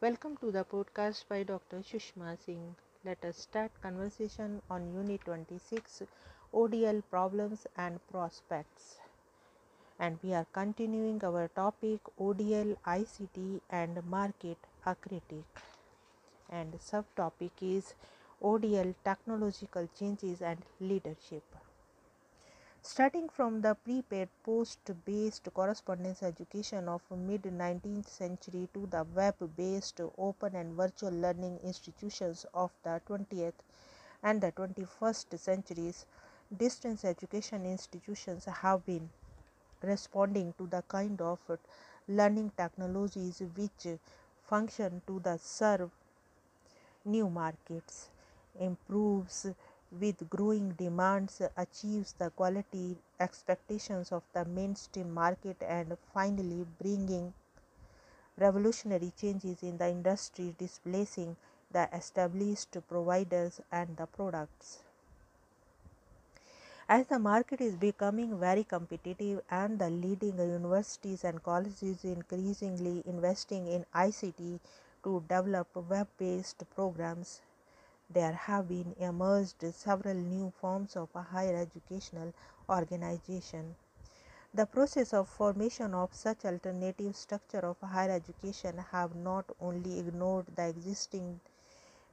Welcome to the podcast by Dr. Shushma Singh. Let us start conversation on Unit 26 ODL problems and prospects. And we are continuing our topic ODL ICT and market a critic. And subtopic is ODL technological changes and leadership. Starting from the prepaid post based correspondence education of mid 19th century to the web based open and virtual learning institutions of the 20th and the 21st centuries, distance education institutions have been responding to the kind of learning technologies which function to the serve new markets, improves with growing demands achieves the quality expectations of the mainstream market and finally bringing revolutionary changes in the industry displacing the established providers and the products. As the market is becoming very competitive and the leading universities and colleges increasingly investing in ICT to develop web based programs there have been emerged several new forms of a higher educational organization. The process of formation of such alternative structure of higher education have not only ignored the existing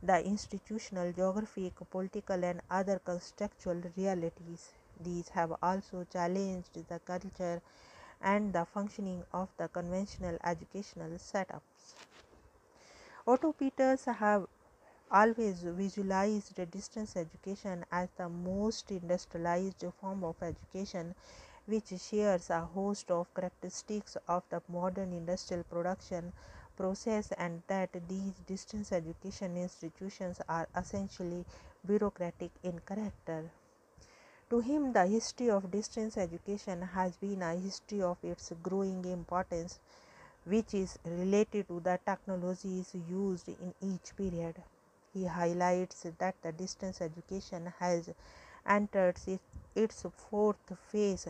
the institutional, geographic, political and other contextual realities. These have also challenged the culture and the functioning of the conventional educational setups. Otto Peters have always visualized distance education as the most industrialized form of education which shares a host of characteristics of the modern industrial production process and that these distance education institutions are essentially bureaucratic in character. To him, the history of distance education has been a history of its growing importance, which is related to the technologies used in each period. He highlights that the distance education has entered its fourth phase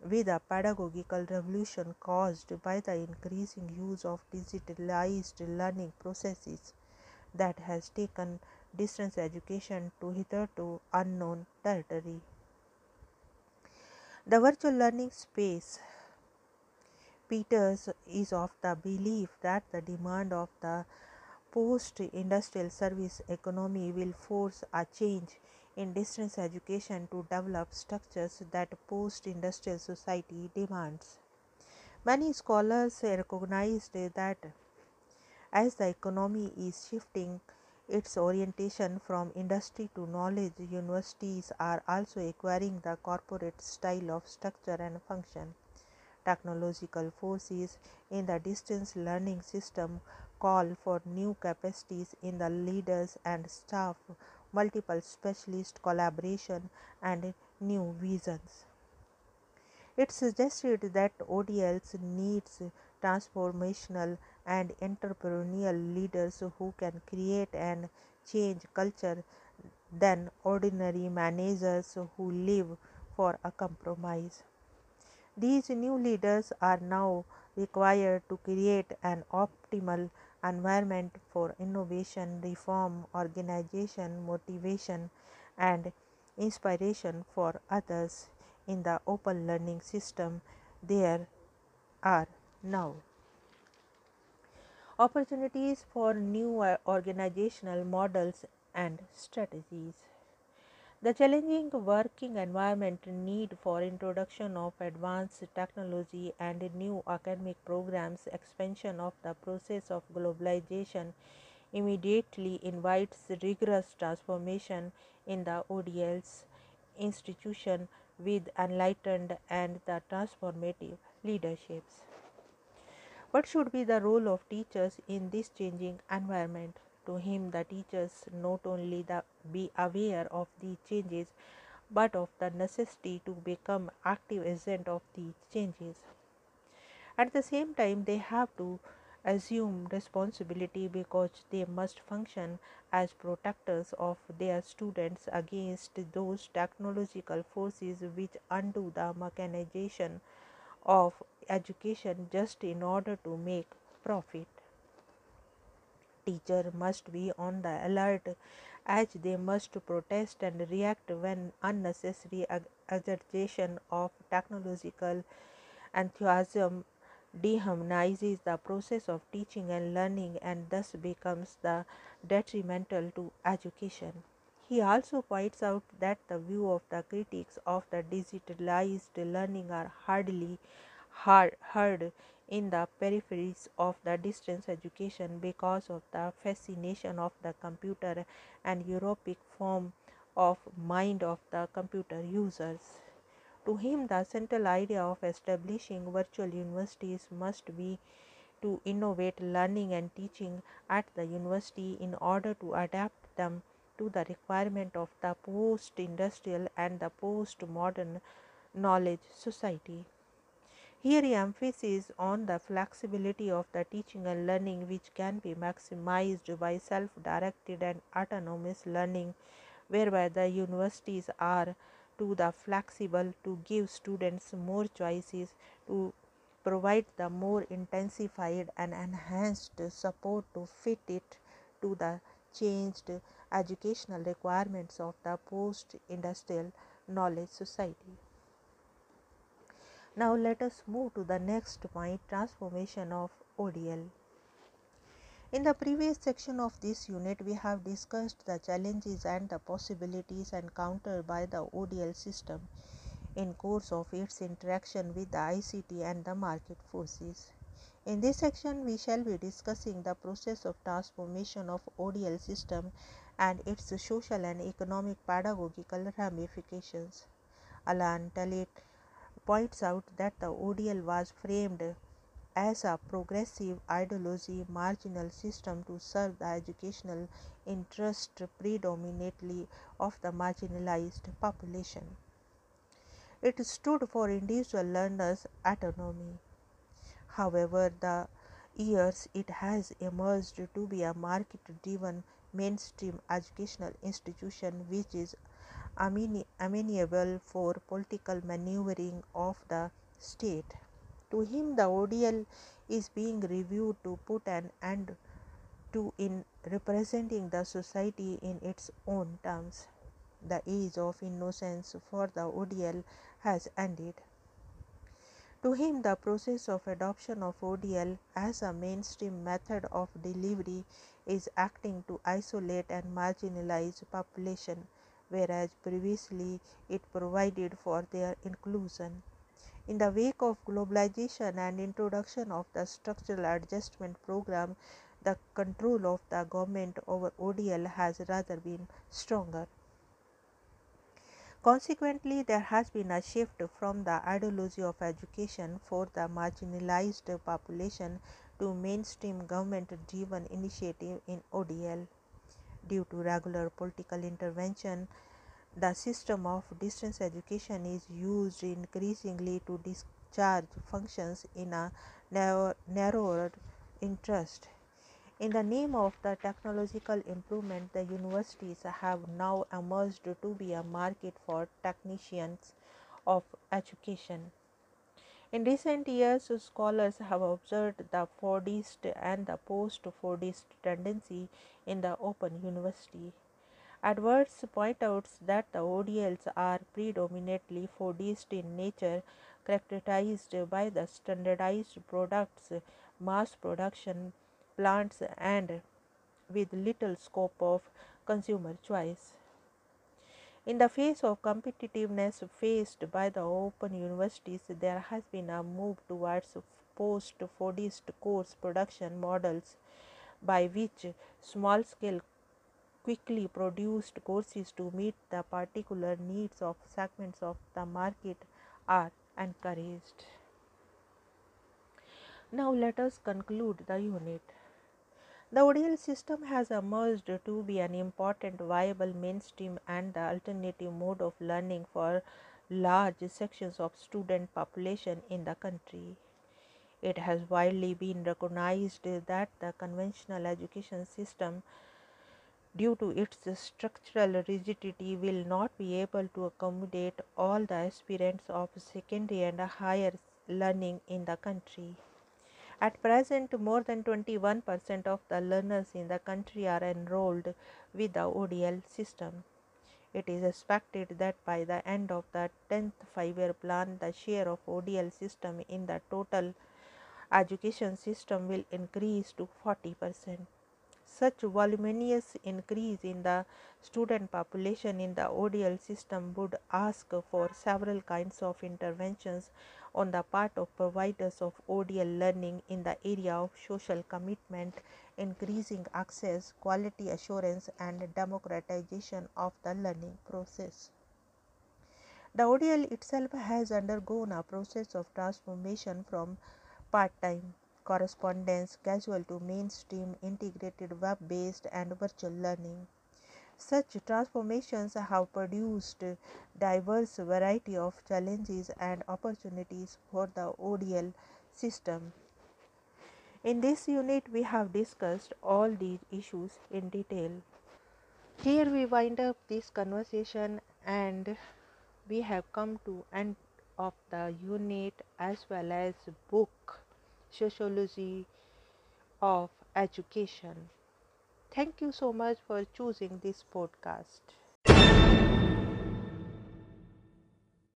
with a pedagogical revolution caused by the increasing use of digitalized learning processes that has taken distance education to hitherto unknown territory. The virtual learning space Peters is of the belief that the demand of the post industrial service economy will force a change in distance education to develop structures that post industrial society demands. Many scholars recognized that as the economy is shifting its orientation from industry to knowledge, universities are also acquiring the corporate style of structure and function. Technological forces in the distance learning system call for new capacities in the leaders and staff, multiple specialist collaboration, and new visions. It suggested that ODLs needs transformational and entrepreneurial leaders who can create and change culture than ordinary managers who live for a compromise. These new leaders are now required to create an optimal environment for innovation, reform, organization, motivation, and inspiration for others in the open learning system there are now. Opportunities for new uh, organizational models and strategies. The challenging working environment need for introduction of advanced technology and new academic programs expansion of the process of globalization immediately invites rigorous transformation in the ODL's institution with enlightened and the transformative leaderships. What should be the role of teachers in this changing environment? to him the teachers not only the, be aware of the changes but of the necessity to become active agent of these changes. At the same time they have to assume responsibility because they must function as protectors of their students against those technological forces which undo the mechanization of education just in order to make profit. Teacher must be on the alert as they must protest and react when unnecessary exaggeration of technological enthusiasm dehumanizes the process of teaching and learning and thus becomes the detrimental to education. He also points out that the view of the critics of the digitalized learning are hardly heard in the peripheries of the distance education because of the fascination of the computer and Europic form of mind of the computer users. To him, the central idea of establishing virtual universities must be to innovate learning and teaching at the university in order to adapt them to the requirement of the post industrial and the post modern knowledge society. Here he emphasizes on the flexibility of the teaching and learning which can be maximized by self-directed and autonomous learning whereby the universities are to the flexible to give students more choices to provide the more intensified and enhanced support to fit it to the changed educational requirements of the post industrial knowledge society. Now, let us move to the next point transformation of ODL. In the previous section of this unit, we have discussed the challenges and the possibilities encountered by the ODL system in course of its interaction with the ICT and the market forces. In this section, we shall be discussing the process of transformation of ODL system and its social and economic pedagogical ramifications. Alan Tait points out that the ODL was framed as a progressive ideology marginal system to serve the educational interest predominantly of the marginalized population. It stood for individual learners' autonomy. However, the years it has emerged to be a market driven mainstream educational institution which is amenable for political maneuvering of the state. To him, the ODL is being reviewed to put an end to in representing the society in its own terms. The age of innocence for the ODL has ended. To him, the process of adoption of ODL as a mainstream method of delivery is acting to isolate and marginalize population, whereas previously it provided for their inclusion. In the wake of globalization and introduction of the structural adjustment program, the control of the government over ODL has rather been stronger. Consequently, there has been a shift from the ideology of education for the marginalized population to mainstream government driven initiative in ODL. Due to regular political intervention, the system of distance education is used increasingly to discharge functions in a narrow, narrower interest. In the name of the technological improvement, the universities have now emerged to be a market for technicians of education. In recent years, scholars have observed the Fordist and the post Fordist tendency in the Open University. Edwards point out that the ODLs are predominantly Fordist in nature, characterized by the standardized products, mass production, plants, and with little scope of consumer choice. In the face of competitiveness faced by the open universities, there has been a move towards post Fordist course production models by which small scale quickly produced courses to meet the particular needs of segments of the market are encouraged. Now, let us conclude the unit. The ODL system has emerged to be an important viable mainstream and the alternative mode of learning for large sections of student population in the country. It has widely been recognized that the conventional education system due to its structural rigidity will not be able to accommodate all the aspirants of secondary and higher learning in the country. At present, more than 21% of the learners in the country are enrolled with the ODL system. It is expected that by the end of the 10th five year plan, the share of ODL system in the total education system will increase to 40%. Such voluminous increase in the student population in the ODL system would ask for several kinds of interventions on the part of providers of ODL learning in the area of social commitment, increasing access, quality assurance, and democratization of the learning process. The ODL itself has undergone a process of transformation from part time correspondence, casual to mainstream, integrated web based and virtual learning. Such transformations have produced diverse variety of challenges and opportunities for the ODL system. In this unit, we have discussed all these issues in detail. Here we wind up this conversation and we have come to end of the unit as well as book sociology of education. Thank you so much for choosing this podcast.